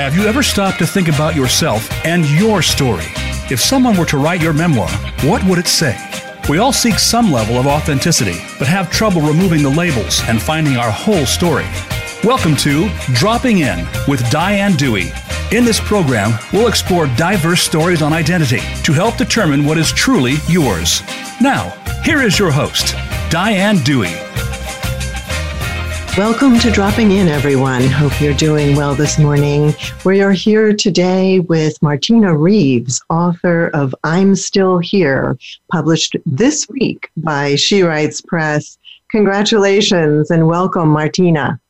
Have you ever stopped to think about yourself and your story? If someone were to write your memoir, what would it say? We all seek some level of authenticity, but have trouble removing the labels and finding our whole story. Welcome to Dropping In with Diane Dewey. In this program, we'll explore diverse stories on identity to help determine what is truly yours. Now, here is your host, Diane Dewey. Welcome to Dropping In, everyone. Hope you're doing well this morning. We are here today with Martina Reeves, author of I'm Still Here, published this week by She Writes Press. Congratulations and welcome, Martina.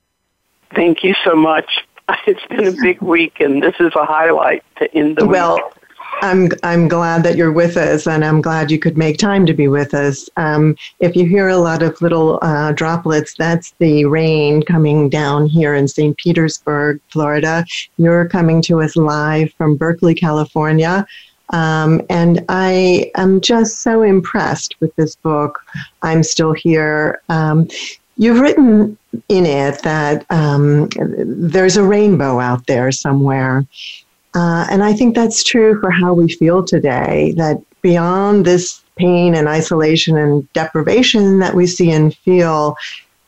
Thank you so much. It's been a big week, and this is a highlight to end the well, week. I'm I'm glad that you're with us, and I'm glad you could make time to be with us. Um, if you hear a lot of little uh, droplets, that's the rain coming down here in St. Petersburg, Florida. You're coming to us live from Berkeley, California. Um, and I am just so impressed with this book. I'm still here. Um, you've written in it that um, there's a rainbow out there somewhere. Uh, and I think that's true for how we feel today, that beyond this pain and isolation and deprivation that we see and feel,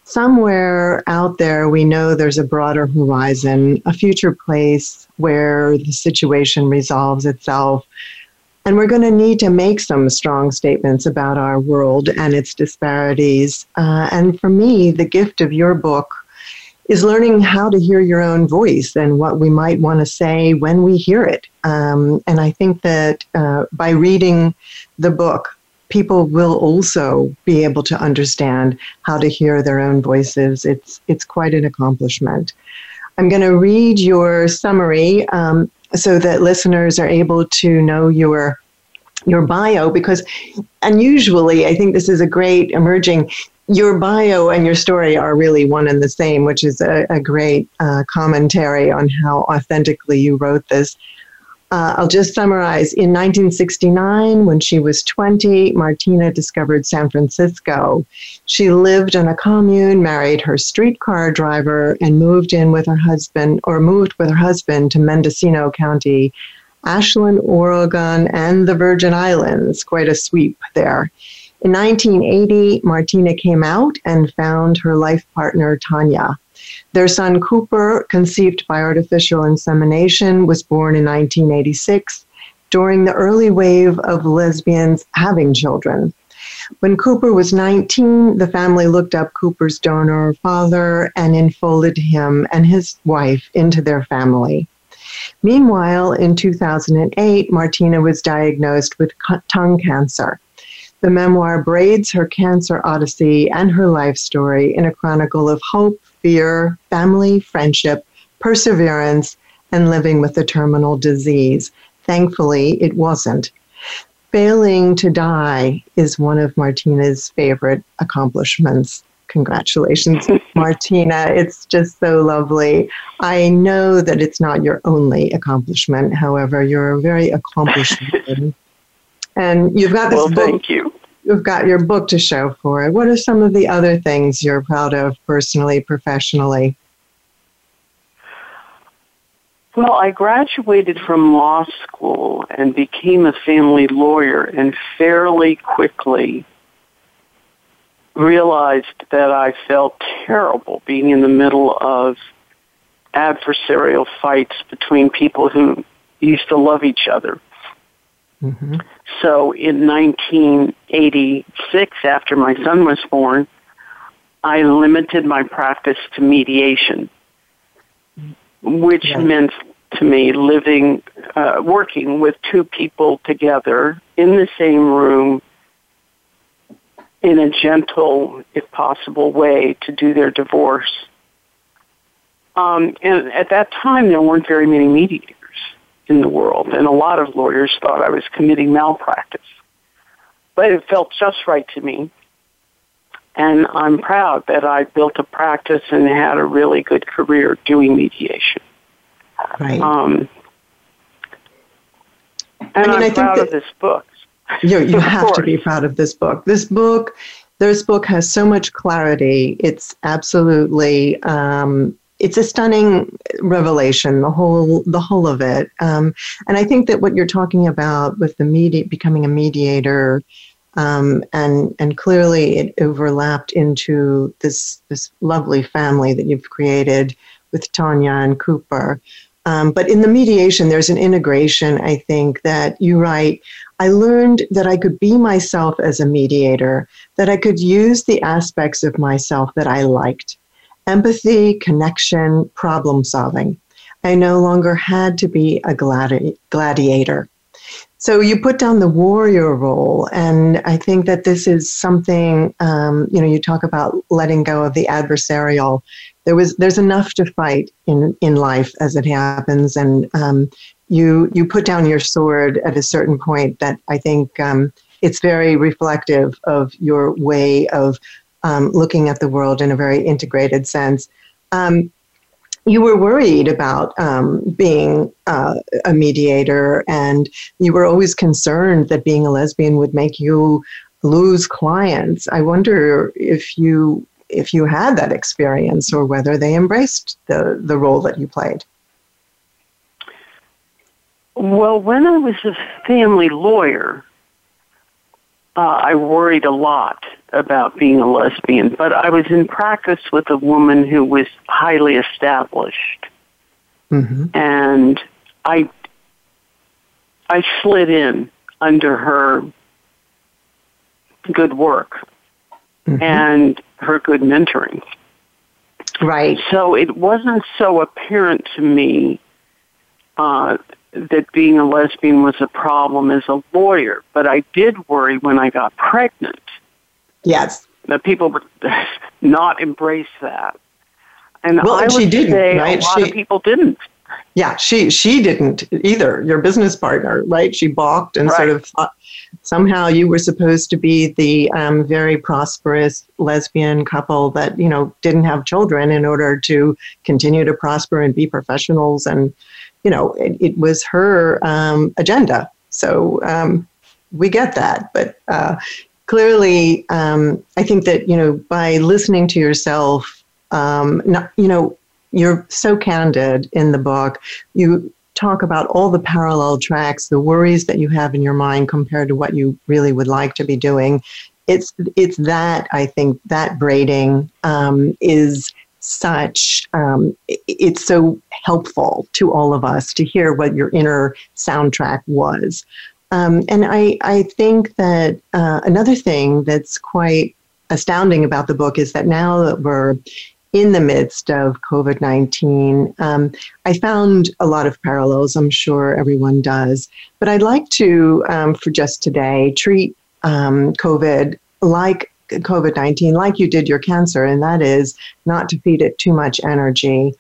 somewhere out there we know there's a broader horizon, a future place where the situation resolves itself. And we're going to need to make some strong statements about our world and its disparities. Uh, and for me, the gift of your book is learning how to hear your own voice and what we might want to say when we hear it. Um, and I think that uh, by reading the book, people will also be able to understand how to hear their own voices. It's it's quite an accomplishment. I'm going to read your summary um, so that listeners are able to know your your bio because unusually I think this is a great emerging your bio and your story are really one and the same, which is a, a great uh, commentary on how authentically you wrote this. Uh, I'll just summarize. In 1969, when she was 20, Martina discovered San Francisco. She lived in a commune, married her streetcar driver, and moved in with her husband, or moved with her husband to Mendocino County, Ashland, Oregon, and the Virgin Islands. Quite a sweep there. In 1980, Martina came out and found her life partner, Tanya. Their son, Cooper, conceived by artificial insemination, was born in 1986 during the early wave of lesbians having children. When Cooper was 19, the family looked up Cooper's donor father and enfolded him and his wife into their family. Meanwhile, in 2008, Martina was diagnosed with tongue cancer. The memoir braids her cancer odyssey and her life story in a chronicle of hope, fear, family, friendship, perseverance, and living with a terminal disease. Thankfully, it wasn't. Failing to die is one of Martina's favorite accomplishments. Congratulations, Martina. It's just so lovely. I know that it's not your only accomplishment. However, you're a very accomplished woman. And you've got this well, book. Thank you. You've got your book to show for it. What are some of the other things you're proud of personally, professionally? Well, I graduated from law school and became a family lawyer and fairly quickly realized that I felt terrible being in the middle of adversarial fights between people who used to love each other. Mm-hmm. So in 1986, after my son was born, I limited my practice to mediation, which meant to me living, uh, working with two people together in the same room in a gentle, if possible, way to do their divorce. Um, and at that time, there weren't very many mediators in the world, and a lot of lawyers thought I was committing malpractice. But it felt just right to me, and I'm proud that I built a practice and had a really good career doing mediation. Right. Um, and I am proud of this book. You, you have to be proud of this book. This book, this book has so much clarity. It's absolutely um, it's a stunning revelation, the whole the whole of it. Um, and I think that what you're talking about with the media becoming a mediator, um, and and clearly it overlapped into this this lovely family that you've created with Tanya and Cooper. Um, but in the mediation, there's an integration. I think that you write. I learned that I could be myself as a mediator, that I could use the aspects of myself that I liked empathy, connection, problem solving. I no longer had to be a gladi- gladiator. So you put down the warrior role, and I think that this is something. Um, you know, you talk about letting go of the adversarial. There was there's enough to fight in in life as it happens, and um, you you put down your sword at a certain point. That I think um, it's very reflective of your way of um, looking at the world in a very integrated sense. Um, you were worried about um, being uh, a mediator, and you were always concerned that being a lesbian would make you lose clients. I wonder if you if you had that experience, or whether they embraced the the role that you played. Well, when I was a family lawyer, uh, I worried a lot about being a lesbian, but I was in practice with a woman who was highly established, mm-hmm. and I I slid in under her good work mm-hmm. and her good mentoring. Right. So it wasn't so apparent to me uh, that being a lesbian was a problem as a lawyer, but I did worry when I got pregnant. Yes. That people would not embrace that. And well, I and she didn't, right? A lot she, of people didn't. Yeah, she she didn't either. Your business partner, right? She balked and right. sort of thought somehow you were supposed to be the um, very prosperous lesbian couple that you know didn't have children in order to continue to prosper and be professionals and you know, it, it was her um, agenda. So um, we get that. But uh, clearly, um, I think that, you know, by listening to yourself, um, not, you know, you're so candid in the book. You talk about all the parallel tracks, the worries that you have in your mind compared to what you really would like to be doing. It's it's that I think that braiding um, is such um, it's so helpful to all of us to hear what your inner soundtrack was um, and I, I think that uh, another thing that's quite astounding about the book is that now that we're in the midst of COVID 19, um, I found a lot of parallels. I'm sure everyone does. But I'd like to, um, for just today, treat um, COVID like COVID 19 like you did your cancer, and that is not to feed it too much energy.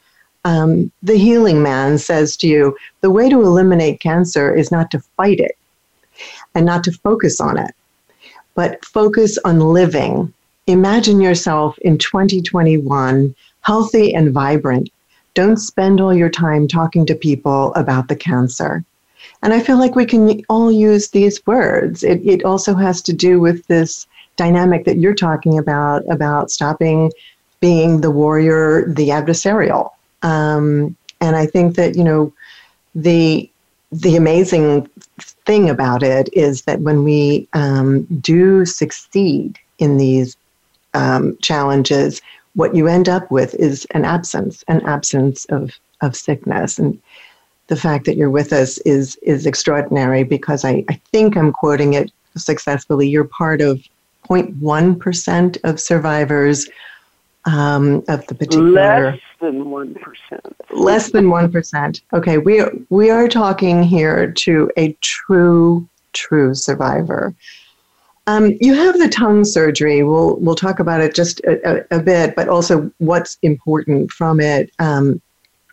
Um, the healing man says to you the way to eliminate cancer is not to fight it and not to focus on it, but focus on living. Imagine yourself in 2021 healthy and vibrant. Don't spend all your time talking to people about the cancer. And I feel like we can all use these words. It, it also has to do with this dynamic that you're talking about about stopping being the warrior, the adversarial. Um, and I think that you know the the amazing thing about it is that when we um, do succeed in these um, challenges, what you end up with is an absence, an absence of of sickness and the fact that you're with us is is extraordinary because I, I think I'm quoting it successfully. You're part of 0.1% of survivors um, of the particular. Less than 1%. Less than 1%. Okay, we are, we are talking here to a true, true survivor. Um, you have the tongue surgery. We'll, we'll talk about it just a, a, a bit, but also what's important from it. Um,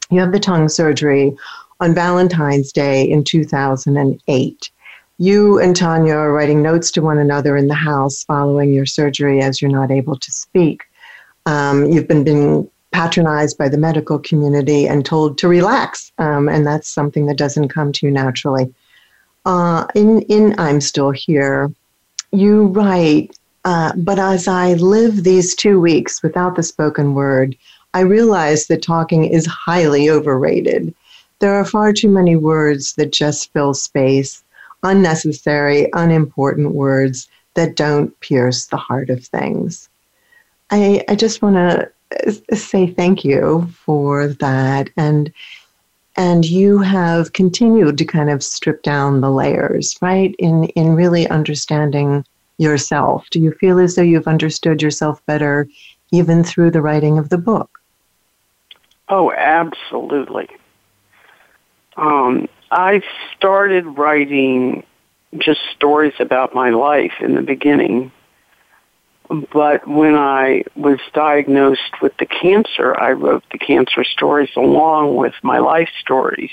you have the tongue surgery on Valentine's Day in 2008 you and Tanya are writing notes to one another in the house following your surgery as you're not able to speak. Um, you've been being patronized by the medical community and told to relax, um, and that's something that doesn't come to you naturally. Uh, in, in I'm Still Here, you write, uh, but as I live these two weeks without the spoken word, I realize that talking is highly overrated. There are far too many words that just fill space, unnecessary, unimportant words that don't pierce the heart of things. I, I just want to say thank you for that. And and you have continued to kind of strip down the layers, right? In in really understanding yourself. Do you feel as though you've understood yourself better even through the writing of the book? Oh, absolutely. Um, I started writing just stories about my life in the beginning. But when I was diagnosed with the cancer, I wrote the cancer stories along with my life stories.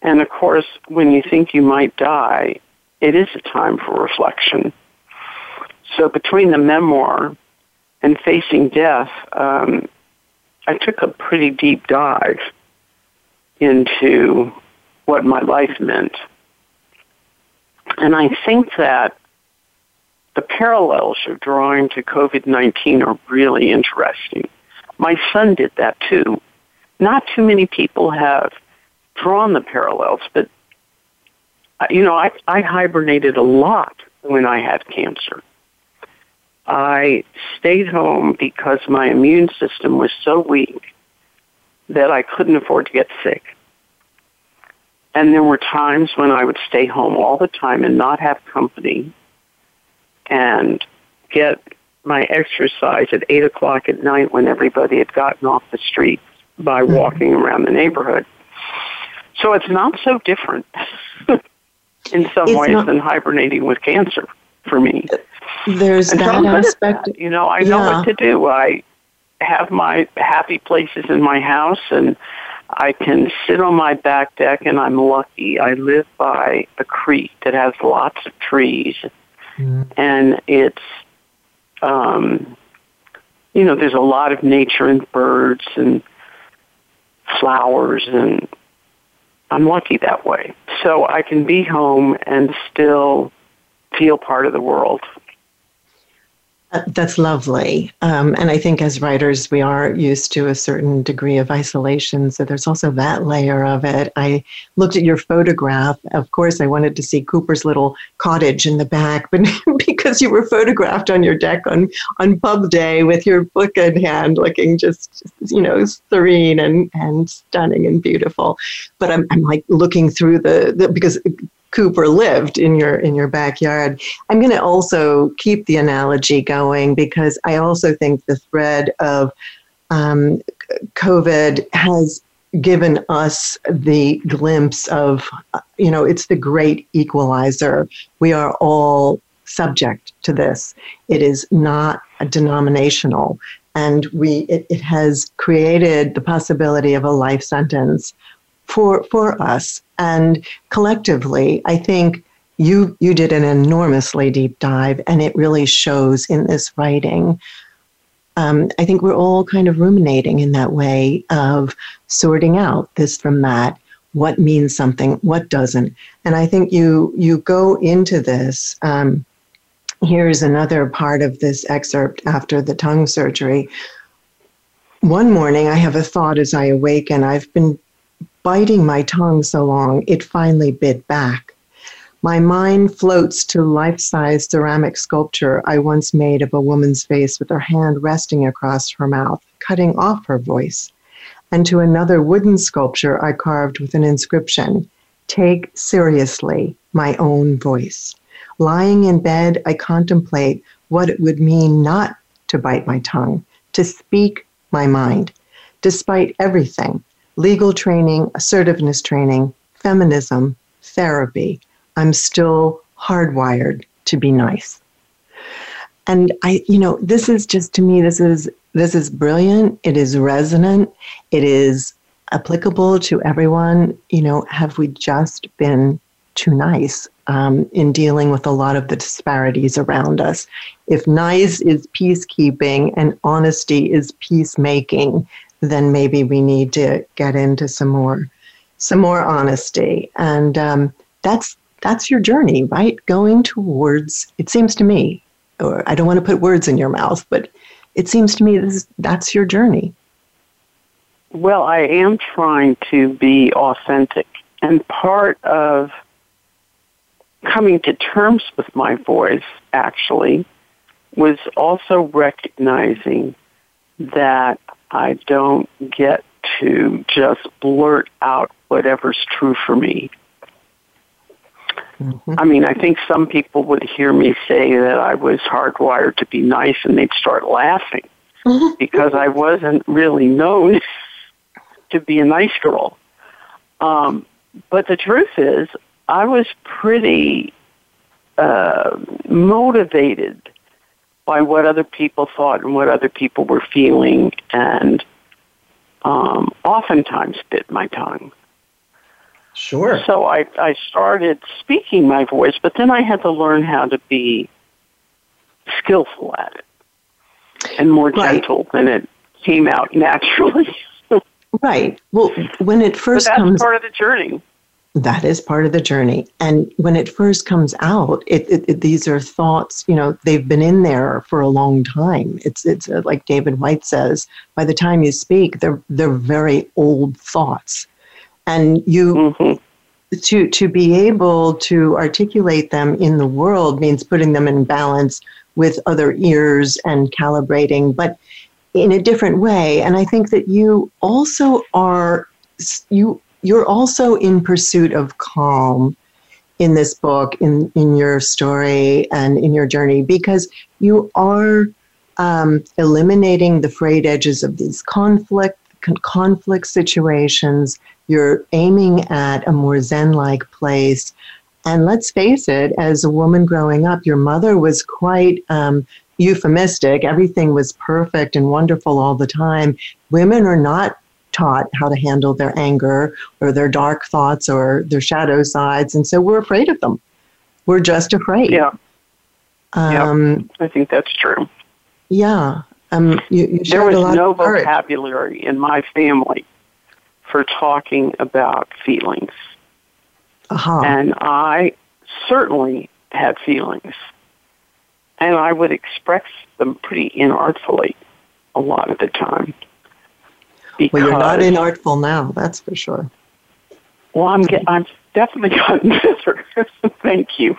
And of course, when you think you might die, it is a time for reflection. So between the memoir and facing death, um, I took a pretty deep dive into what my life meant. And I think that the parallels you're drawing to COVID 19 are really interesting. My son did that too. Not too many people have drawn the parallels, but uh, you know, I, I hibernated a lot when I had cancer. I stayed home because my immune system was so weak that I couldn't afford to get sick. And there were times when I would stay home all the time and not have company and get my exercise at 8 o'clock at night when everybody had gotten off the street by mm-hmm. walking around the neighborhood. So it's not so different in some it's ways not, than hibernating with cancer for me. There's and that aspect. That. You know, I yeah. know what to do. I have my happy places in my house and I can sit on my back deck and I'm lucky. I live by a creek that has lots of trees mm. and it's um you know, there's a lot of nature and birds and flowers and I'm lucky that way. So I can be home and still feel part of the world. That's lovely. Um, and I think as writers, we are used to a certain degree of isolation. So there's also that layer of it. I looked at your photograph. Of course, I wanted to see Cooper's little cottage in the back, but because you were photographed on your deck on, on pub day with your book in hand, looking just, you know, serene and, and stunning and beautiful. But I'm, I'm like looking through the, the because Cooper lived in your in your backyard. I'm going to also keep the analogy going because I also think the thread of um, COVID has given us the glimpse of, you know, it's the great equalizer. We are all subject to this. It is not denominational. And we it, it has created the possibility of a life sentence for for us and collectively i think you you did an enormously deep dive and it really shows in this writing. Um, i think we're all kind of ruminating in that way of sorting out this from that. What means something? What doesn't? And i think you you go into this um, here's another part of this excerpt after the tongue surgery. One morning i have a thought as i awaken i've been biting my tongue so long it finally bit back. My mind floats to life size ceramic sculpture I once made of a woman's face with her hand resting across her mouth, cutting off her voice, and to another wooden sculpture I carved with an inscription Take seriously my own voice. Lying in bed, I contemplate what it would mean not to bite my tongue, to speak my mind. Despite everything, legal training, assertiveness training, feminism, therapy. I'm still hardwired to be nice. And I, you know, this is just to me, this is this is brilliant. It is resonant. It is applicable to everyone. You know, have we just been too nice um, in dealing with a lot of the disparities around us? If nice is peacekeeping and honesty is peacemaking, then maybe we need to get into some more some more honesty and um, that's that's your journey right going towards it seems to me or i don't want to put words in your mouth but it seems to me this, that's your journey Well, I am trying to be authentic. And part of coming to terms with my voice, actually, was also recognizing that I don't get to just blurt out whatever's true for me. Mm-hmm. I mean, I think some people would hear me say that I was hardwired to be nice and they'd start laughing because I wasn't really known to be a nice girl. Um, but the truth is, I was pretty uh, motivated by what other people thought and what other people were feeling, and um, oftentimes bit my tongue. Sure. So I, I started speaking my voice, but then I had to learn how to be skillful at it and more right. gentle, and it came out naturally. right. Well, when it first but that's comes, part of the journey. That is part of the journey. And when it first comes out, it, it, it, these are thoughts, you know, they've been in there for a long time. It's, it's uh, like David Whyte says, by the time you speak, they're, they're very old thoughts. And you, mm-hmm. to, to be able to articulate them in the world means putting them in balance with other ears and calibrating, but in a different way. And I think that you also are, you you're also in pursuit of calm in this book, in, in your story, and in your journey because you are um, eliminating the frayed edges of these conflict con- conflict situations. You're aiming at a more Zen-like place. And let's face it, as a woman growing up, your mother was quite um, euphemistic. Everything was perfect and wonderful all the time. Women are not taught how to handle their anger or their dark thoughts or their shadow sides. And so we're afraid of them. We're just afraid. Yeah. Um, yeah, I think that's true. Yeah. Um, you, you there was no vocabulary in my family for talking about feelings. Uh-huh. And I certainly had feelings. And I would express them pretty inartfully a lot of the time. Because, well, you're not inartful now, that's for sure. Well, I'm get, I'm definitely gotten better. Thank you.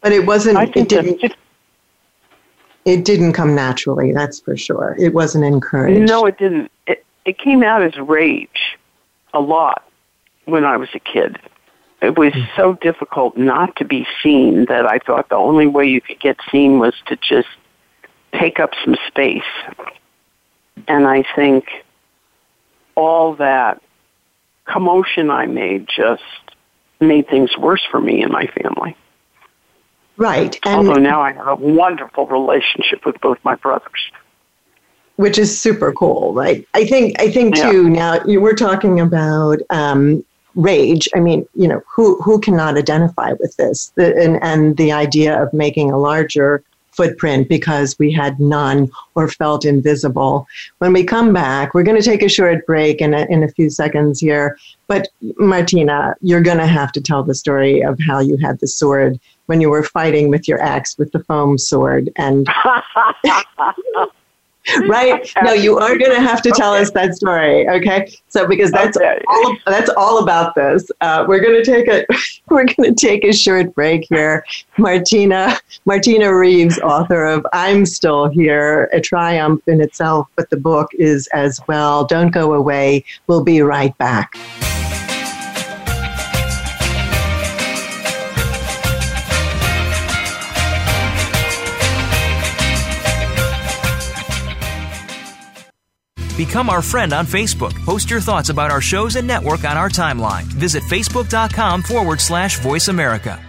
But it wasn't. I think it didn't. it didn't come naturally. That's for sure. It wasn't encouraged. No, it didn't. It it came out as rage, a lot, when I was a kid. It was so difficult not to be seen that I thought the only way you could get seen was to just take up some space. And I think all that commotion I made just made things worse for me and my family. Right. And Although now I have a wonderful relationship with both my brothers. Which is super cool, right? I think I think too now we're talking about um, rage. I mean, you know, who who cannot identify with this? The, and and the idea of making a larger footprint because we had none or felt invisible. When we come back, we're going to take a short break in a, in a few seconds here. But Martina, you're going to have to tell the story of how you had the sword when you were fighting with your ex with the foam sword and right? No, you are going to have to tell okay. us that story, okay? So because that's okay. all that's all about this. Uh, we're going to take a we're going to take a short break here. Martina Martina Reeves, author of "I'm Still Here," a triumph in itself, but the book is as well. Don't go away. We'll be right back. Become our friend on Facebook. Post your thoughts about our shows and network on our timeline. Visit facebook.com forward slash voice America.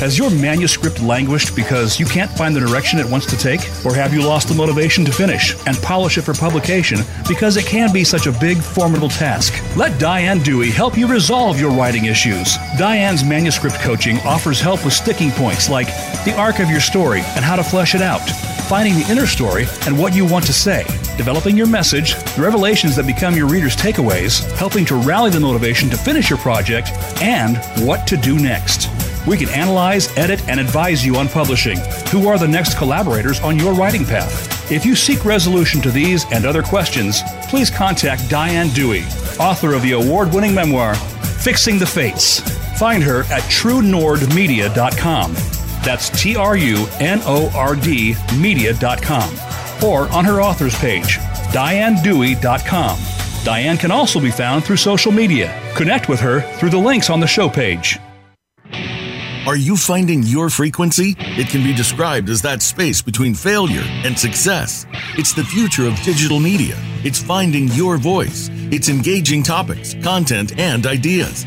Has your manuscript languished because you can't find the direction it wants to take? Or have you lost the motivation to finish and polish it for publication because it can be such a big, formidable task? Let Diane Dewey help you resolve your writing issues. Diane's manuscript coaching offers help with sticking points like the arc of your story and how to flesh it out finding the inner story and what you want to say, developing your message, the revelations that become your readers' takeaways, helping to rally the motivation to finish your project, and what to do next. We can analyze, edit, and advise you on publishing. Who are the next collaborators on your writing path? If you seek resolution to these and other questions, please contact Diane Dewey, author of the award winning memoir, Fixing the Fates. Find her at trunordmedia.com. That's T R U N O R D media.com. Or on her author's page, dianedewey.com. Diane can also be found through social media. Connect with her through the links on the show page. Are you finding your frequency? It can be described as that space between failure and success. It's the future of digital media. It's finding your voice. It's engaging topics, content, and ideas.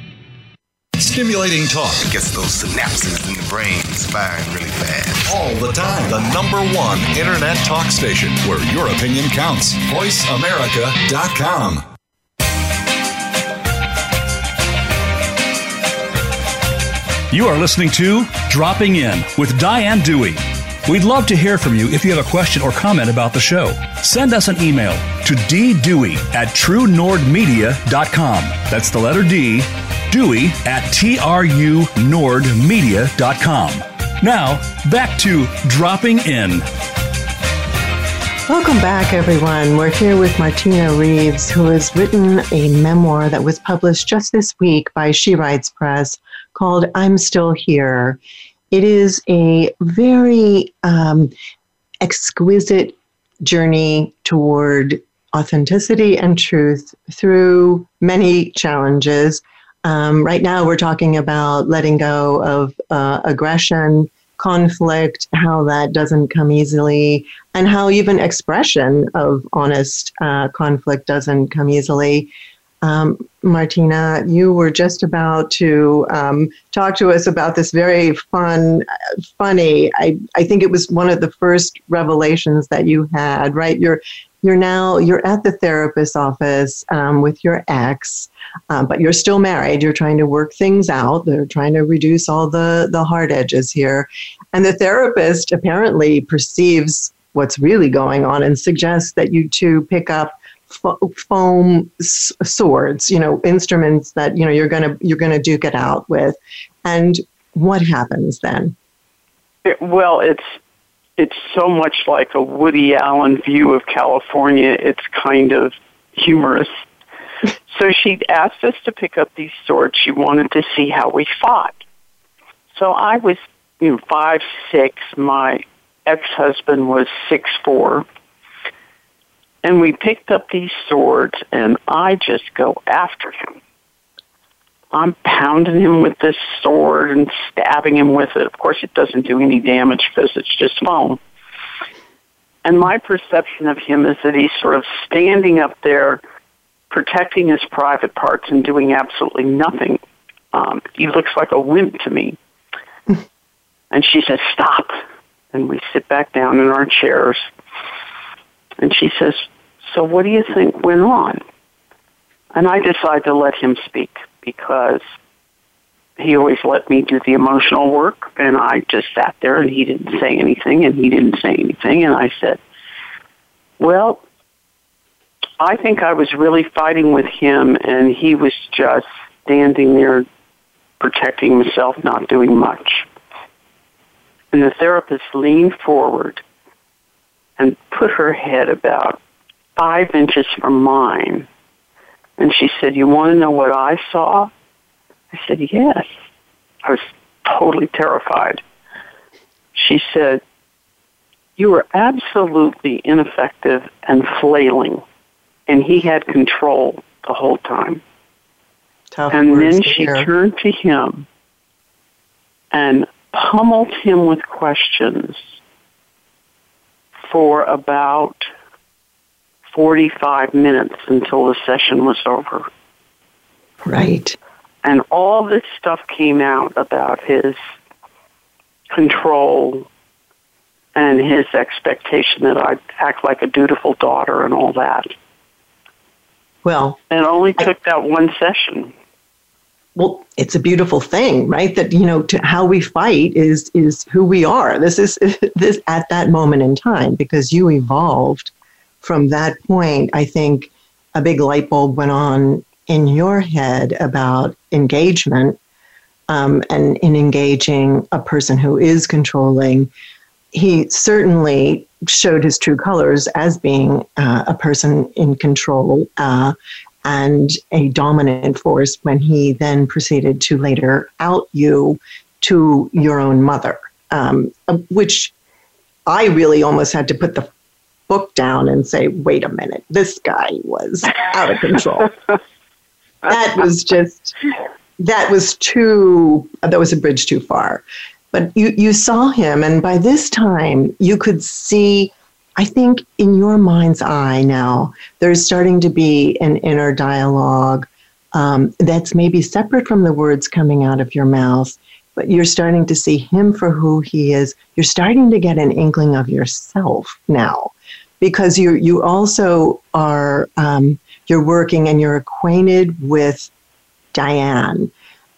Stimulating talk. It gets those synapses in the brain firing really fast. All the time. The number one internet talk station where your opinion counts. VoiceAmerica.com. You are listening to Dropping In with Diane Dewey. We'd love to hear from you if you have a question or comment about the show. Send us an email to ddewey at trunordmedia.com. That's the letter D, Dewey at trunordmedia.com. Now, back to Dropping In. Welcome back, everyone. We're here with Martina Reeves, who has written a memoir that was published just this week by She Writes Press called I'm Still Here. It is a very um, exquisite journey toward authenticity and truth through many challenges. Um, right now, we're talking about letting go of uh, aggression, conflict, how that doesn't come easily, and how even expression of honest uh, conflict doesn't come easily. Um, Martina, you were just about to um, talk to us about this very fun, funny. I, I think it was one of the first revelations that you had, right? You're you're now you're at the therapist's office um, with your ex, um, but you're still married. You're trying to work things out. They're trying to reduce all the the hard edges here, and the therapist apparently perceives what's really going on and suggests that you two pick up foam swords, you know, instruments that you know you're gonna you're gonna duke it out with. And what happens then? It, well, it's it's so much like a Woody Allen view of California. It's kind of humorous. so she asked us to pick up these swords. She wanted to see how we fought. So I was, you know, five six. My ex-husband was six four and we picked up these swords, and I just go after him. I'm pounding him with this sword and stabbing him with it. Of course, it doesn't do any damage because it's just foam. And my perception of him is that he's sort of standing up there, protecting his private parts and doing absolutely nothing. Um, he looks like a wimp to me. and she says, Stop. And we sit back down in our chairs. And she says, So what do you think went on? And I decide to let him speak because he always let me do the emotional work and I just sat there and he didn't say anything and he didn't say anything and I said, Well, I think I was really fighting with him and he was just standing there protecting himself, not doing much. And the therapist leaned forward and put her head about five inches from mine. And she said, You want to know what I saw? I said, Yes. I was totally terrified. She said, You were absolutely ineffective and flailing. And he had control the whole time. Tough and then she hear. turned to him and pummeled him with questions for about 45 minutes until the session was over. Right. And all this stuff came out about his control and his expectation that I'd act like a dutiful daughter and all that. Well, it only took that one session. Well, it's a beautiful thing, right? That you know, to how we fight is is who we are. This is this at that moment in time because you evolved from that point. I think a big light bulb went on in your head about engagement um, and in engaging a person who is controlling. He certainly showed his true colors as being uh, a person in control uh, and a dominant force when he then proceeded to later out you to your own mother, um, which I really almost had to put the book down and say, wait a minute, this guy was out of control. that was just, that was too, that was a bridge too far. But you, you saw him, and by this time, you could see, I think, in your mind's eye now, there's starting to be an inner dialogue um, that's maybe separate from the words coming out of your mouth, but you're starting to see him for who he is. You're starting to get an inkling of yourself now because you you also are um, you're working and you're acquainted with Diane,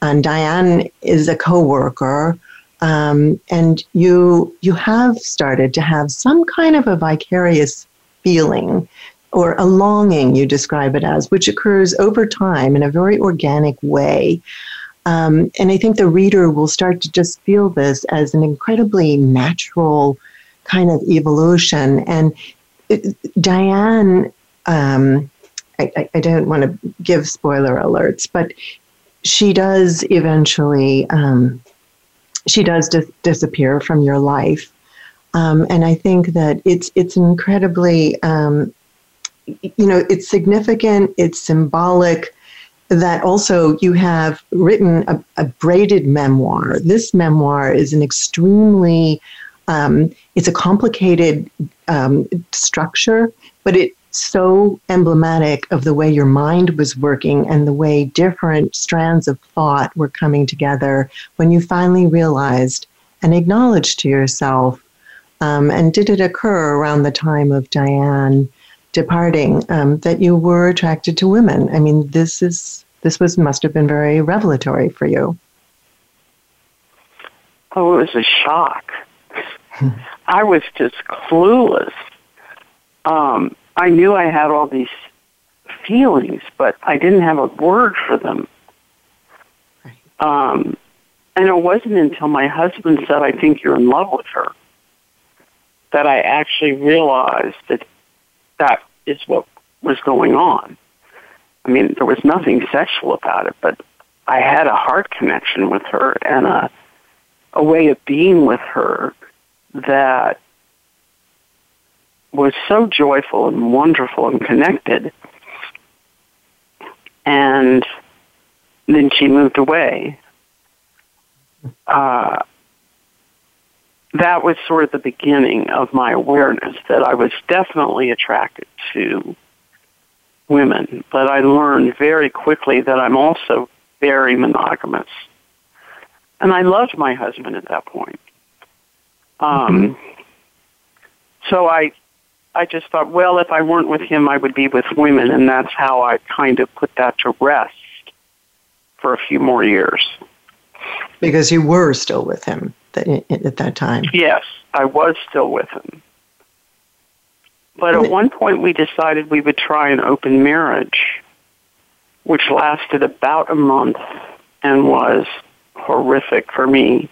and Diane is a coworker um, and you you have started to have some kind of a vicarious feeling or a longing you describe it as which occurs over time in a very organic way. Um, and i think the reader will start to just feel this as an incredibly natural kind of evolution. And diane um, I, I, don't want to give spoiler alerts but she does eventually um, she does dis- disappear from your life. Um, and I think that it's it's incredibly, um, you know, it's significant. It's symbolic. That also you have written a, a braided memoir. This memoir is an extremely, um, it's a complicated um, structure, but it's so emblematic of the way your mind was working and the way different strands of thought were coming together when you finally realized and acknowledged to yourself. Um, and did it occur around the time of Diane departing um, that you were attracted to women? I mean, this is this was must have been very revelatory for you. Oh, it was a shock. I was just clueless. Um, I knew I had all these feelings, but I didn't have a word for them. Um, and it wasn't until my husband said, I think you're in love with her, that I actually realized that that is what was going on. I mean, there was nothing sexual about it, but I had a heart connection with her and a, a way of being with her that was so joyful and wonderful and connected. And then she moved away. Uh, that was sort of the beginning of my awareness that I was definitely attracted to women, but I learned very quickly that I'm also very monogamous. And I loved my husband at that point. Um, mm-hmm. So I I just thought, well, if I weren't with him, I would be with women, and that's how I kind of put that to rest for a few more years. Because you were still with him at that time. Yes, I was still with him. But at one point, we decided we would try an open marriage, which lasted about a month and was horrific for me.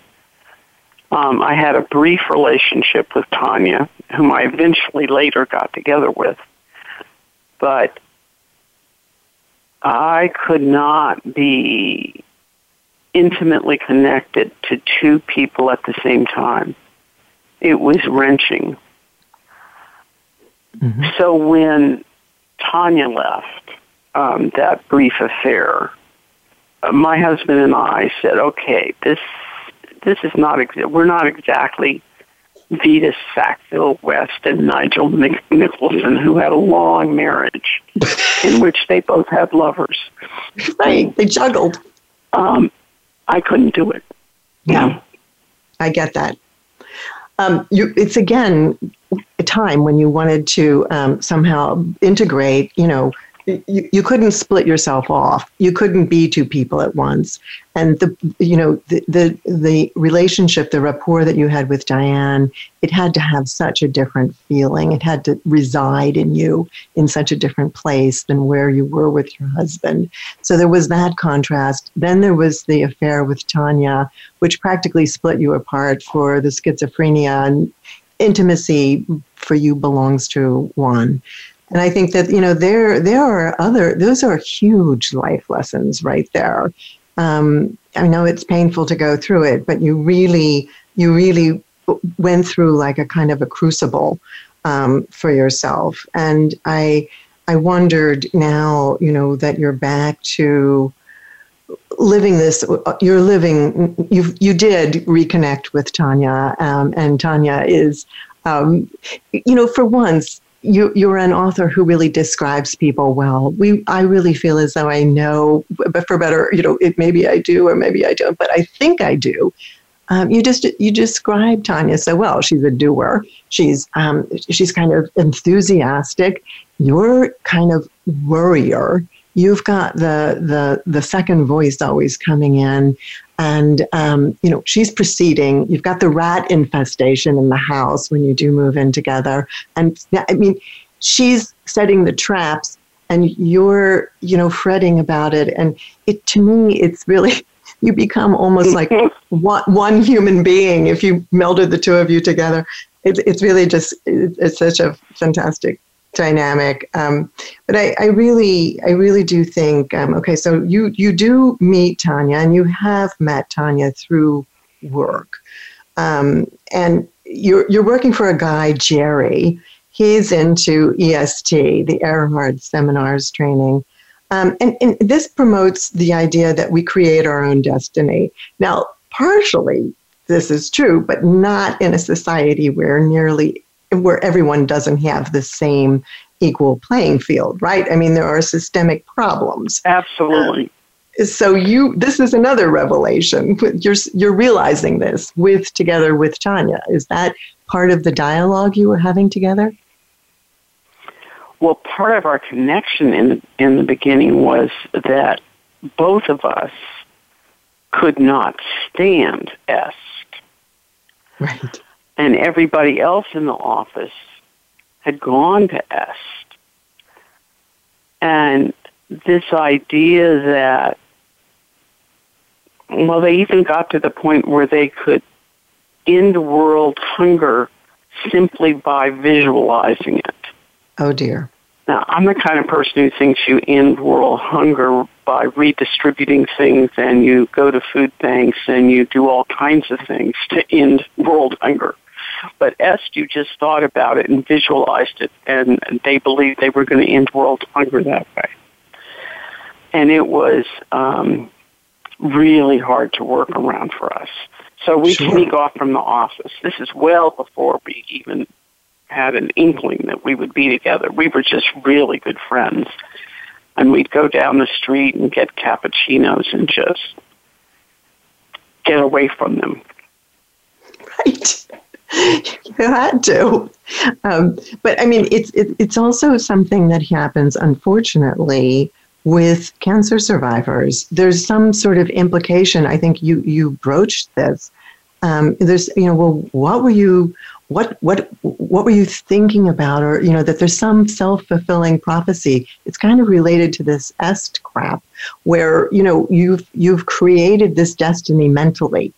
Um, I had a brief relationship with Tanya, whom I eventually later got together with. But I could not be intimately connected to two people at the same time. It was wrenching. Mm-hmm. So when Tanya left um, that brief affair, my husband and I said, "Okay, this this is not we're not exactly Vita Sackville West and Nigel Nic- Nicolson, who had a long marriage in which they both had lovers. Right, they juggled. Um, I couldn't do it. Yeah, I get that. Um, you, it's again a time when you wanted to um, somehow integrate, you know, you, you couldn't split yourself off. You couldn't be two people at once. And the you know the, the the relationship, the rapport that you had with Diane, it had to have such a different feeling. It had to reside in you in such a different place than where you were with your husband. So there was that contrast. Then there was the affair with Tanya, which practically split you apart for the schizophrenia and intimacy for you belongs to one. And I think that, you know, there, there are other, those are huge life lessons right there. Um, I know it's painful to go through it, but you really, you really went through like a kind of a crucible um, for yourself. And I, I wondered now, you know, that you're back to living this. You're living. You you did reconnect with Tanya, um, and Tanya is, um, you know, for once you you're an author who really describes people well. We I really feel as though I know, but for better, you know, it maybe I do or maybe I don't, but I think I do. Um, you just you describe Tanya so well. She's a doer. She's um, she's kind of enthusiastic. You're kind of worrier. You've got the the the second voice always coming in, and um, you know she's proceeding. You've got the rat infestation in the house when you do move in together. And i mean she's setting the traps and you're you know fretting about it. And it to me it's really you become almost like one, one human being if you melded the two of you together. It, it's really just it, it's such a fantastic dynamic. Um, but I, I, really, I really do think. Um, okay, so you you do meet Tanya, and you have met Tanya through work, um, and you're you're working for a guy, Jerry. He's into EST, the Erhard seminars training. Um, and, and this promotes the idea that we create our own destiny. Now, partially this is true, but not in a society where nearly where everyone doesn't have the same equal playing field, right? I mean, there are systemic problems. Absolutely. Uh, so you, this is another revelation. You're you're realizing this with together with Tanya. Is that part of the dialogue you were having together? Well, part of our connection in in the beginning was that both of us could not stand Est. Right and everybody else in the office had gone to Est. And this idea that, well, they even got to the point where they could end world hunger simply by visualizing it. Oh, dear. Now, I'm the kind of person who thinks you end world hunger by redistributing things and you go to food banks and you do all kinds of things to end world hunger. But Est, you just thought about it and visualized it, and they believed they were going to end world hunger that way. And it was um, really hard to work around for us. So we sure. sneak off from the office. This is well before we even had an inkling that we would be together. We were just really good friends. And we'd go down the street and get cappuccinos and just get away from them. Right. you had to. Um, but I mean, it's it, it's also something that happens, unfortunately, with cancer survivors. There's some sort of implication. I think you you broached this. Um, there's you know, well, what were you? What what what were you thinking about, or you know, that there's some self fulfilling prophecy. It's kind of related to this est crap, where you know you've you've created this destiny mentally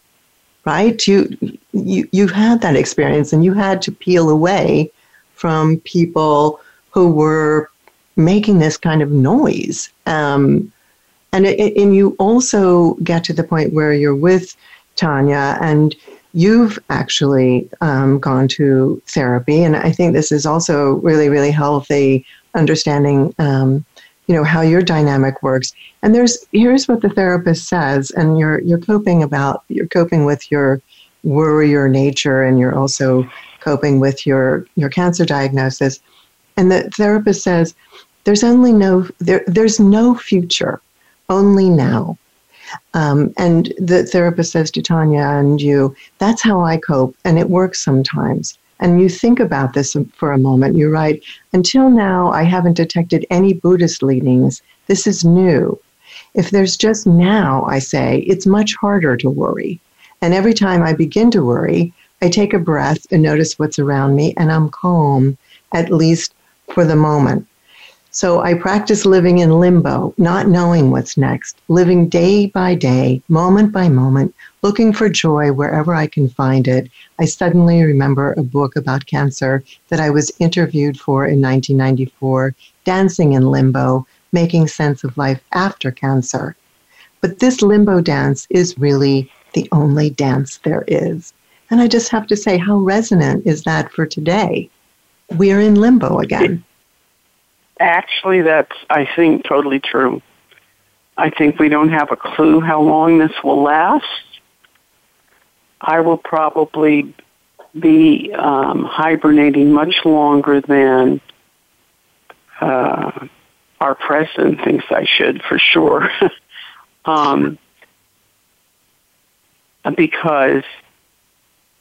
right? You, you, you had that experience and you had to peel away from people who were making this kind of noise. Um, and, it, and you also get to the point where you're with Tanya and you've actually um, gone to therapy. And I think this is also really, really healthy understanding um, you know how your dynamic works. And there's here's what the therapist says and you're you're coping about you're coping with your worrier nature and you're also coping with your your cancer diagnosis. And the therapist says there's only no there there's no future only now. Um, and the therapist says to Tanya and you, that's how I cope, and it works sometimes. And you think about this for a moment. You write, until now, I haven't detected any Buddhist leanings. This is new. If there's just now, I say, it's much harder to worry. And every time I begin to worry, I take a breath and notice what's around me, and I'm calm, at least for the moment. So I practice living in limbo, not knowing what's next, living day by day, moment by moment, looking for joy wherever I can find it. I suddenly remember a book about cancer that I was interviewed for in 1994, Dancing in Limbo, Making Sense of Life After Cancer. But this limbo dance is really the only dance there is. And I just have to say, how resonant is that for today? We are in limbo again. Actually, that's, I think, totally true. I think we don't have a clue how long this will last. I will probably be um, hibernating much longer than uh, our president thinks I should, for sure. um, because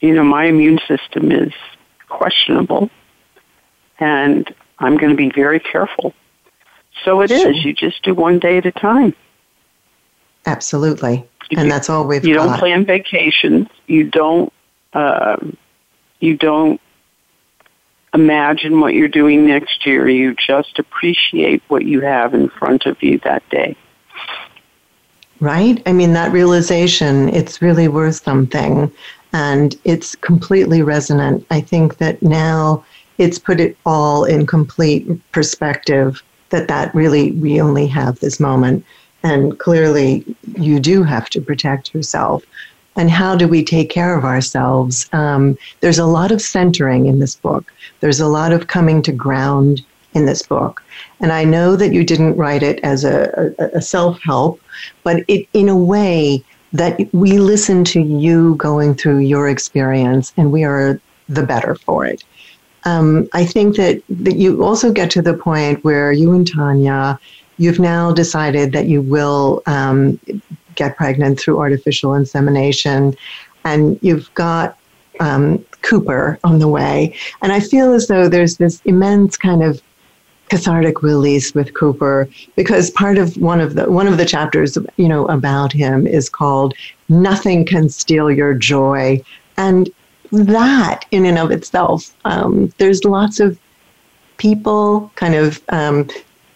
you know, my immune system is questionable and I'm going to be very careful. So it sure. is. You just do one day at a time. Absolutely. You and do, that's all we've done. You got. don't plan vacations. You don't, um, you don't imagine what you're doing next year. You just appreciate what you have in front of you that day. Right? I mean, that realization, it's really worth something and it's completely resonant. I think that now it's put it all in complete perspective that that really we only have this moment. And clearly you do have to protect yourself. And how do we take care of ourselves? Um, there's a lot of centering in this book. There's a lot of coming to ground in this book. And i know that you didn't write it as a, a, a self-help but it in a way that we listen to you going through your experience and we are the better for it. Um, I think that, that you also get to the point where you and Tanya, you've now decided that you will um, get pregnant through artificial insemination, and you've got um, Cooper on the way. And I feel as though there's this immense kind of cathartic release with Cooper because part of one of the one of the chapters you know about him is called nothing can steal your joy and that in and of itself um, there's lots of people kind of um,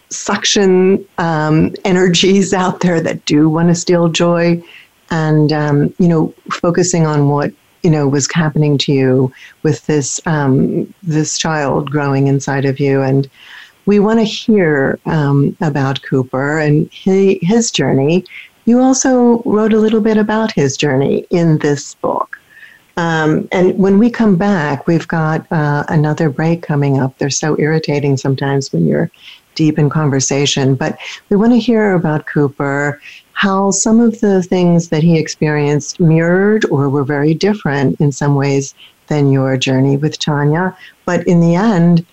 suction um, energies out there that do want to steal joy and um, you know focusing on what you know was happening to you with this um, this child growing inside of you and we want to hear um, about Cooper and he, his journey. You also wrote a little bit about his journey in this book. Um, and when we come back, we've got uh, another break coming up. They're so irritating sometimes when you're deep in conversation. But we want to hear about Cooper, how some of the things that he experienced mirrored or were very different in some ways than your journey with Tanya. But in the end,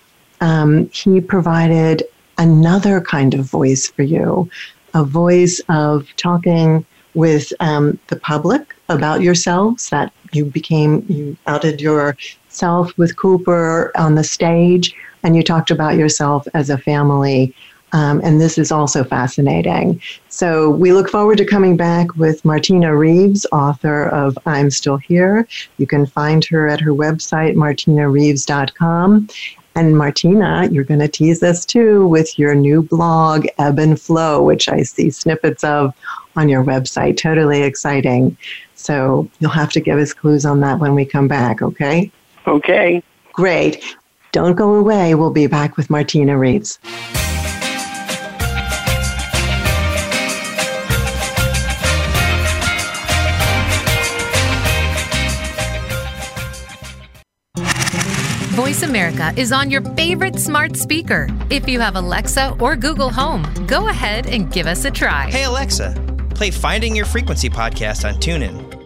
um, he provided another kind of voice for you a voice of talking with um, the public about yourselves that you became you outed yourself with cooper on the stage and you talked about yourself as a family um, and this is also fascinating. So we look forward to coming back with Martina Reeves, author of I'm Still Here. You can find her at her website, martinareeves.com. And Martina, you're going to tease us too with your new blog, Ebb and Flow, which I see snippets of on your website. Totally exciting. So you'll have to give us clues on that when we come back, okay? Okay. Great. Don't go away. We'll be back with Martina Reeves. Voice America is on your favorite smart speaker. If you have Alexa or Google Home, go ahead and give us a try. Hey, Alexa, play Finding Your Frequency podcast on TuneIn.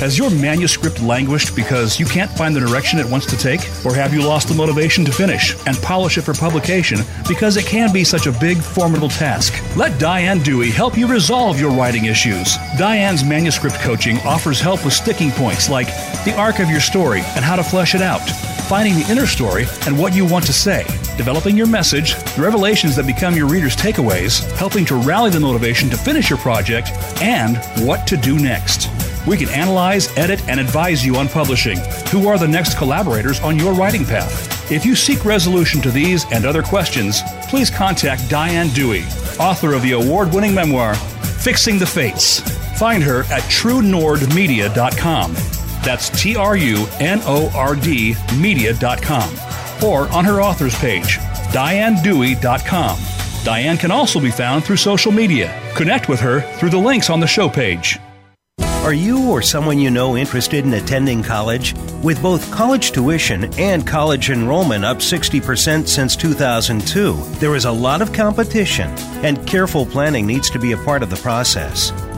Has your manuscript languished because you can't find the direction it wants to take? Or have you lost the motivation to finish and polish it for publication because it can be such a big, formidable task? Let Diane Dewey help you resolve your writing issues. Diane's manuscript coaching offers help with sticking points like the arc of your story and how to flesh it out, finding the inner story and what you want to say, developing your message, the revelations that become your readers' takeaways, helping to rally the motivation to finish your project, and what to do next. We can analyze, edit, and advise you on publishing. Who are the next collaborators on your writing path? If you seek resolution to these and other questions, please contact Diane Dewey, author of the award winning memoir, Fixing the Fates. Find her at trunordmedia.com. That's T R U N O R D media.com. Or on her author's page, dianedewey.com. Diane can also be found through social media. Connect with her through the links on the show page. Are you or someone you know interested in attending college? With both college tuition and college enrollment up 60% since 2002, there is a lot of competition, and careful planning needs to be a part of the process.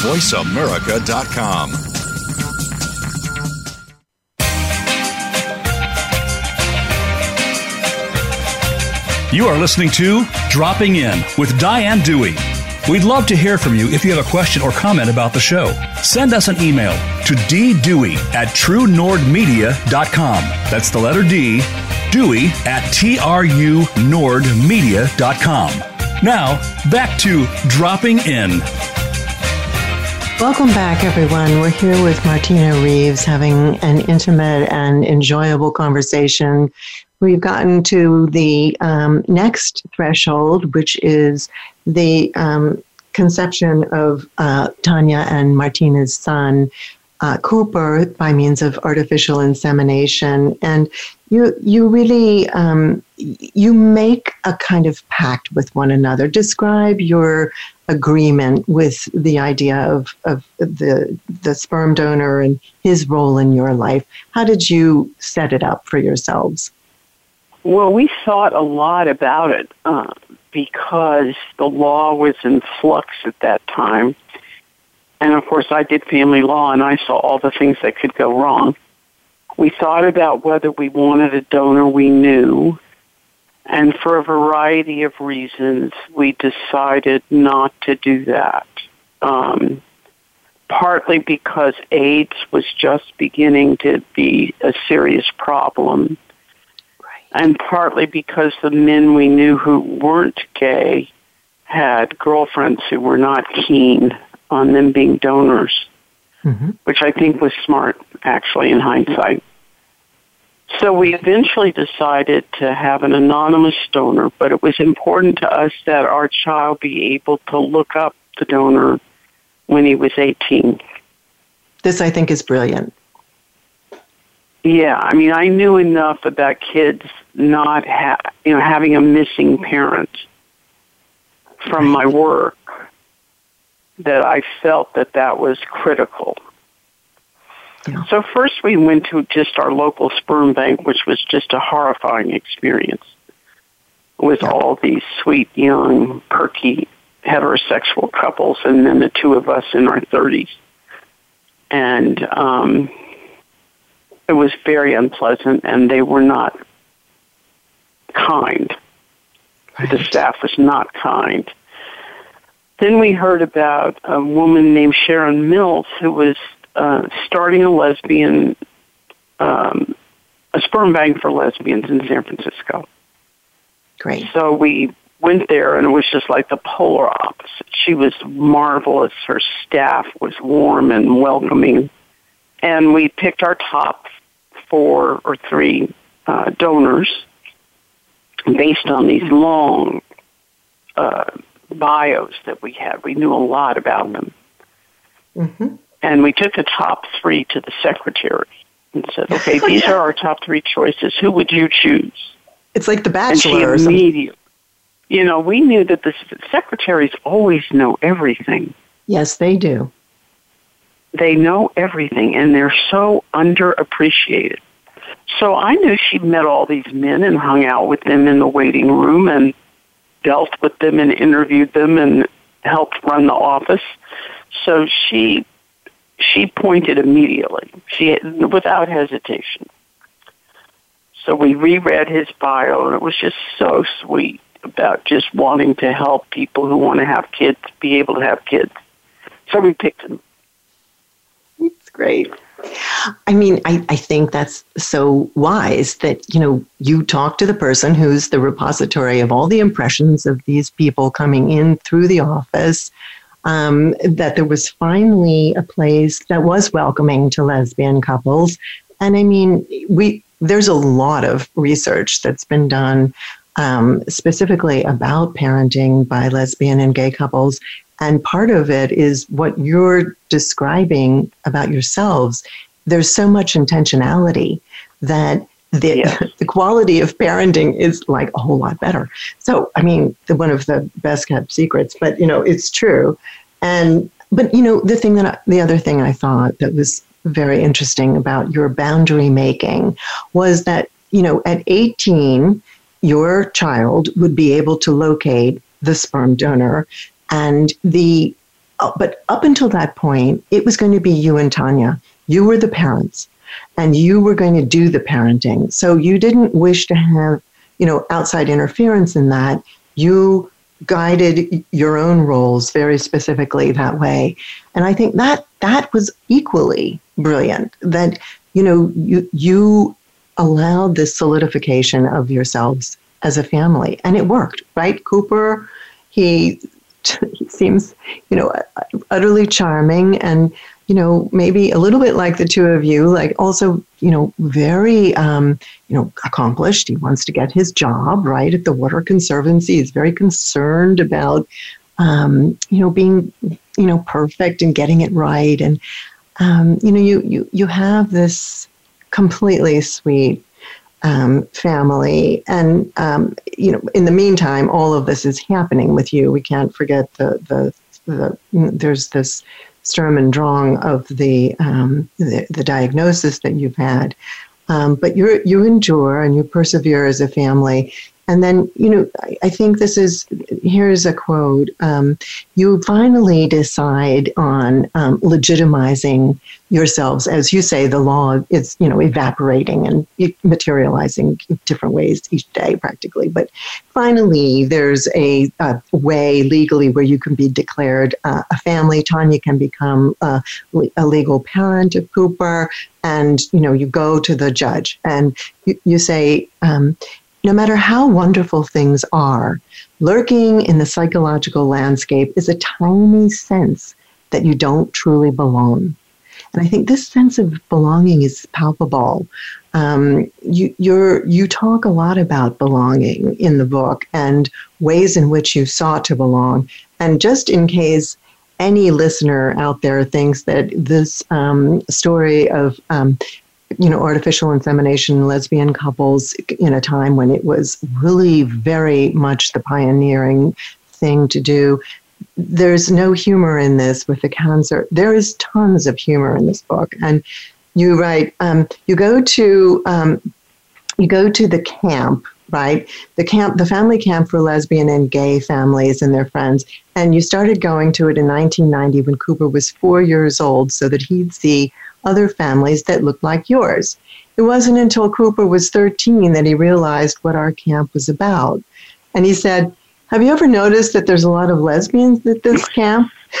VoiceAmerica.com. You are listening to Dropping In with Diane Dewey. We'd love to hear from you if you have a question or comment about the show. Send us an email to ddewey at trunordmedia.com. That's the letter D, Dewey at trunordmedia.com. Now, back to Dropping In. Welcome back, everyone. We're here with Martina Reeves having an intimate and enjoyable conversation. We've gotten to the um, next threshold, which is the um, conception of uh, Tanya and Martina's son, uh, Cooper, by means of artificial insemination. And you, you really, um, you make a kind of pact with one another. Describe your agreement with the idea of, of the, the sperm donor and his role in your life. How did you set it up for yourselves? Well, we thought a lot about it uh, because the law was in flux at that time. And of course, I did family law and I saw all the things that could go wrong. We thought about whether we wanted a donor we knew. And for a variety of reasons, we decided not to do that. Um, partly because AIDS was just beginning to be a serious problem and partly because the men we knew who weren't gay had girlfriends who were not keen on them being donors, mm-hmm. which I think was smart, actually, in hindsight. So we eventually decided to have an anonymous donor, but it was important to us that our child be able to look up the donor when he was 18. This, I think, is brilliant. Yeah, I mean, I knew enough about kids not ha- you know having a missing parent from my work that I felt that that was critical. Yeah. So first we went to just our local sperm bank, which was just a horrifying experience with yeah. all these sweet, young, perky heterosexual couples, and then the two of us in our thirties. And um, it was very unpleasant, and they were not kind. Right. The staff was not kind. Then we heard about a woman named Sharon Mills who was uh, starting a lesbian, um, a sperm bank for lesbians in San Francisco. Great. So we went there, and it was just like the polar opposite. She was marvelous. Her staff was warm and welcoming, and we picked our top four or three uh, donors based on these long uh, bios that we had. We knew a lot about them. Mm-hmm. And we took the top three to the secretary. and said, "Okay, these are our top three choices. Who would you choose?" It's like The And she Bachelor or something. immediately, you know, we knew that the secretaries always know everything. Yes, they do. They know everything, and they're so underappreciated. So I knew she met all these men and hung out with them in the waiting room and dealt with them and interviewed them and helped run the office. So she she pointed immediately. She without hesitation. So we reread his bio and it was just so sweet about just wanting to help people who want to have kids be able to have kids. So we picked him. Great. I mean, I, I think that's so wise that, you know, you talk to the person who's the repository of all the impressions of these people coming in through the office, um, that there was finally a place that was welcoming to lesbian couples. And I mean, we there's a lot of research that's been done um, specifically about parenting by lesbian and gay couples. And part of it is what you're describing about yourselves. There's so much intentionality that the, Yes. the quality of parenting is like a whole lot better. So, I mean, the, one of the best kept secrets, but you know, it's true. And, but you know, the thing that, I, the other thing I thought that was very interesting about your boundary making was that, you know, at 18, your child would be able to locate the sperm donor and the uh, but up until that point it was going to be you and tanya. You were the parents and you were going to do the parenting. So you didn't wish to have you know outside interference in that. You guided your own roles very specifically that way. And i think that that was equally brilliant that you know you you allowed this solidification of yourselves as a family. And it worked right? Cooper he he seems you know utterly charming and you know maybe a little bit like the two of you like also you know very um, you know accomplished. He wants to get his job right at the water conservancy. He's very concerned about um, you know being you know perfect and getting it right. And um, you know you you you have this completely sweet um, family. And, um, you know, in the meantime, all of this is happening with you. We can't forget the, the, the there's this Sturm and Drang of the, um, the, the diagnosis that you've had. Um, but you you endure and you persevere as a family. And then, you know, I, I think this is here's a quote. Um, you finally decide on um, legitimizing yourselves, as you say, the law is, you know, evaporating and materializing in different ways each day, practically. But finally, there's a, a way legally where you can be declared uh, a family. Tanya can become a legal parent of Cooper, and you know, you go to the judge and you, you say. Um, no matter how wonderful things are, lurking in the psychological landscape is a tiny sense that you don't truly belong. And I think this sense of belonging is palpable. Um, you, you talk a lot about belonging in the book and ways in which you sought to belong. And just in case any listener out there thinks that this um, story of um, you know, artificial insemination, lesbian couples in a time when it was really very much the pioneering thing to do. There's no humor in this with the cancer. There is tons of humor in this book, and you write. Um, you go to um, you go to the camp, right? The camp, the family camp for lesbian and gay families and their friends, and you started going to it in 1990 when Cooper was four years old, so that he'd see other families that looked like yours. It wasn't until Cooper was 13 that he realized what our camp was about. And he said, Have you ever noticed that there's a lot of lesbians at this camp?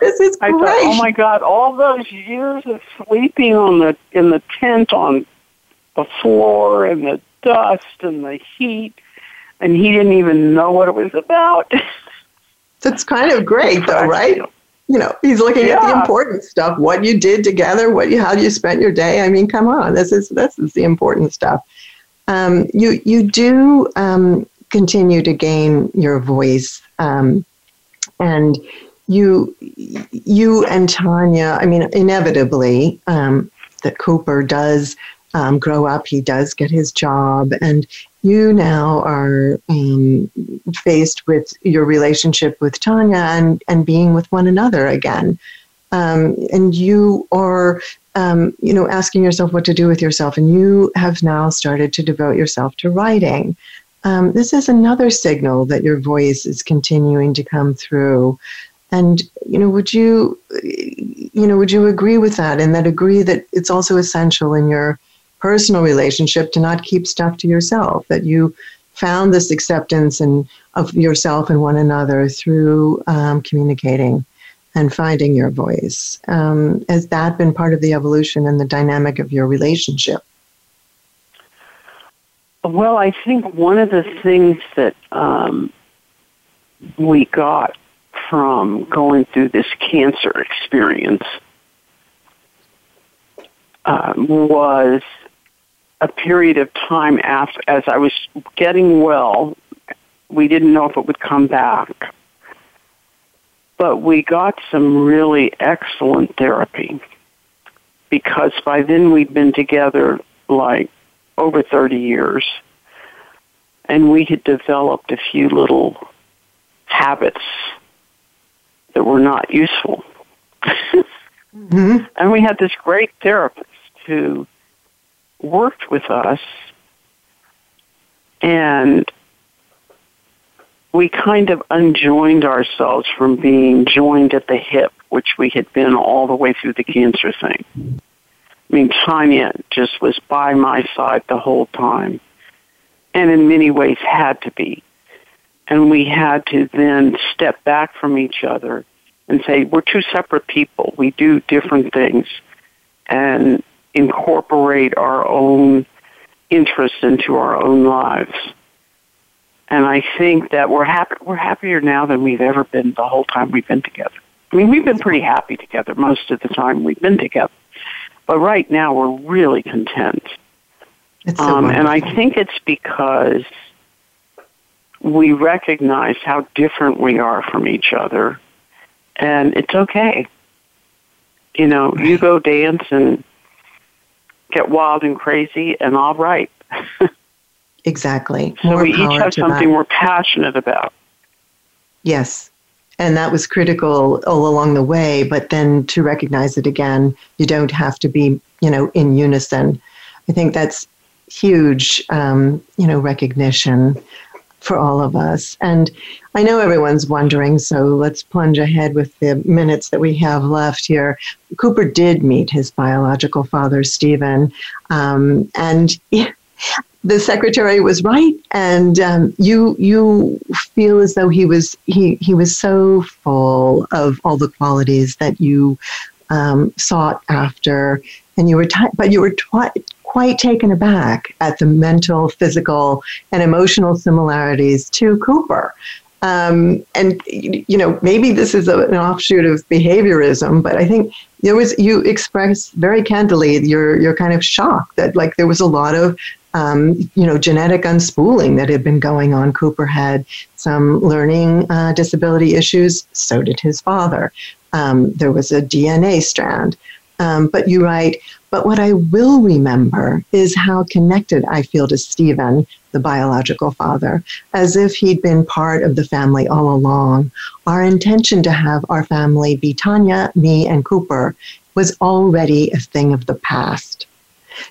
this is I great. thought, oh my God, all those years of sleeping on the in the tent on the floor and the dust and the heat, and he didn't even know what it was about. That's kind of great, though, right? You know, he's looking at the important stuff, what you did together, what you, how you spent your day. I mean, come on, this is this is the important stuff. Um, you you do um, continue to gain your voice, um, and you you and Tanya, I mean, inevitably, um, that Cooper does um, grow up, he does get his job, and you now are um, faced with your relationship with Tanya and, and being with one another again. Um, and you are, um, you know, asking yourself what to do with yourself, and you have now started to devote yourself to writing. Um, this is another signal that your voice is continuing to come through. And you know, would you, you know, would you agree with that? And that agree that it's also essential in your personal relationship to not keep stuff to yourself. That you found this acceptance and of yourself and one another through um, communicating and finding your voice. Um, has that been part of the evolution and the dynamic of your relationship? Well, I think one of the things that um, we got from going through this cancer experience um, was a period of time after, as I was getting well. We didn't know if it would come back, but we got some really excellent therapy because by then we'd been together like over 30 years and we had developed a few little habits that were not useful. mm-hmm. And we had this great therapist who worked with us and we kind of unjoined ourselves from being joined at the hip, which we had been all the way through the cancer thing. I mean, Tanya just was by my side the whole time, and in many ways had to be and we had to then step back from each other and say we're two separate people. We do different things and incorporate our own interests into our own lives. And I think that we're happy we're happier now than we've ever been the whole time we've been together. I mean, we've been pretty happy together most of the time we've been together. But right now we're really content. So um, and I think it's because we recognize how different we are from each other, and it's okay. You know, you go dance and get wild and crazy, and I'll write. exactly. so we each have something that. we're passionate about. Yes. And that was critical all along the way, but then to recognize it again, you don't have to be, you know, in unison. I think that's huge, um, you know, recognition for all of us. And I know everyone's wondering, so let's plunge ahead with the minutes that we have left here. Cooper did meet his biological father, Stephen, um, and the secretary was right, and um, you you feel as though he was he he was so full of all the qualities that you um, sought after, and you were t- but you were twi- quite taken aback at the mental, physical, and emotional similarities to Cooper. Um, and you know, maybe this is a, an offshoot of behaviorism, but I think there was you expressed very candidly your your kind of shock that like there was a lot of um, you know genetic unspooling that had been going on. Cooper had some learning uh, disability issues. So did his father. Um, there was a DNA strand. Um, but you write, but what I will remember is how connected I feel to Stephen, the biological father, as if he'd been part of the family all along. Our intention to have our family be Tanya, me, and Cooper was already a thing of the past.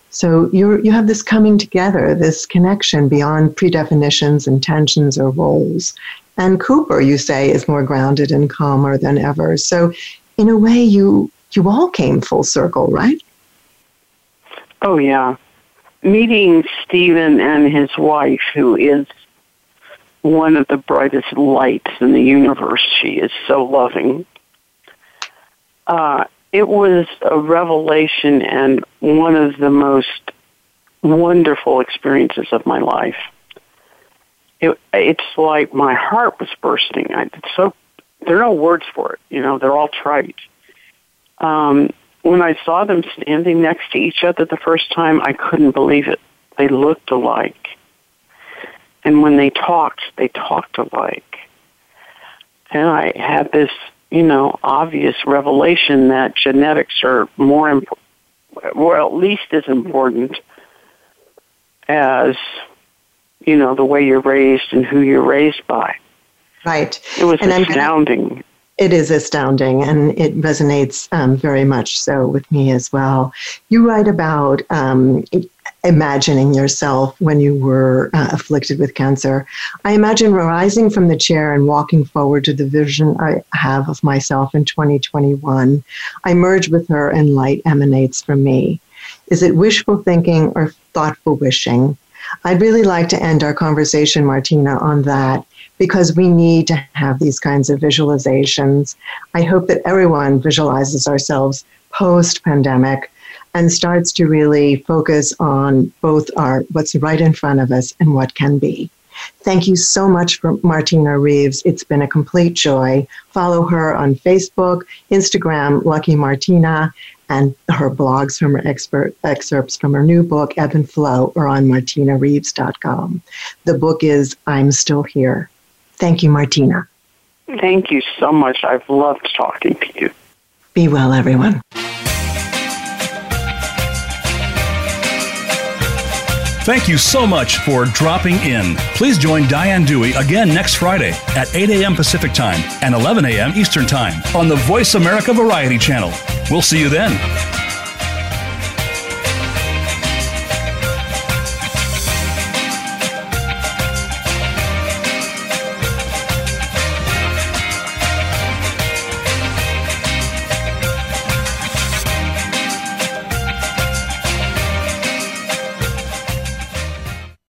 So you you have this coming together, this connection beyond predefinitions, intentions, or roles. And Cooper, you say, is more grounded and calmer than ever. So, in a way, you you all came full circle, right? Oh, yeah. Meeting Stephen and his wife, who is one of the brightest lights in the universe. She is so loving. Uh, it was a revelation and one of the most wonderful experiences of my life. It, it's like my heart was bursting. I, it's so there are no words for it. You know, they're all trite. Um, when I saw them standing next to each other the first time, I couldn't believe it. They looked alike. And when they talked, they talked alike. And I had this you know, obvious revelation that genetics are more important, well, at least as important as, you know, the way you're raised and who you're raised by. Right. It was And I'm- astounding. It is astounding, and it resonates um, very much so with me as well. You write about um, imagining yourself when you were uh, afflicted with cancer. I imagine rising from the chair and walking forward to the vision I have of myself in 2021. I merge with her, and light emanates from me. Is it wishful thinking or thoughtful wishing? I'd really like to end our conversation, Martina, on that because we need to have these kinds of visualizations. I hope that everyone visualizes ourselves post pandemic and starts to really focus on both our what's right in front of us and what can be. Thank you so much for Martina Reeves. It's been a complete joy. Follow her on Facebook, Instagram, Lucky Martina, and her blogs from her expert excerpts from her new book, Ebb and Flow, or on martinareeves.com. The book is I'm Still Here. Thank you, Martina. Thank you so much. I've loved talking to you. Be well, everyone. Thank you so much for dropping in. Please join Diane Dewey again next Friday at 8 a.m. Pacific Time and 11 a.m. Eastern Time on the Voice America Variety Channel. We'll see you then.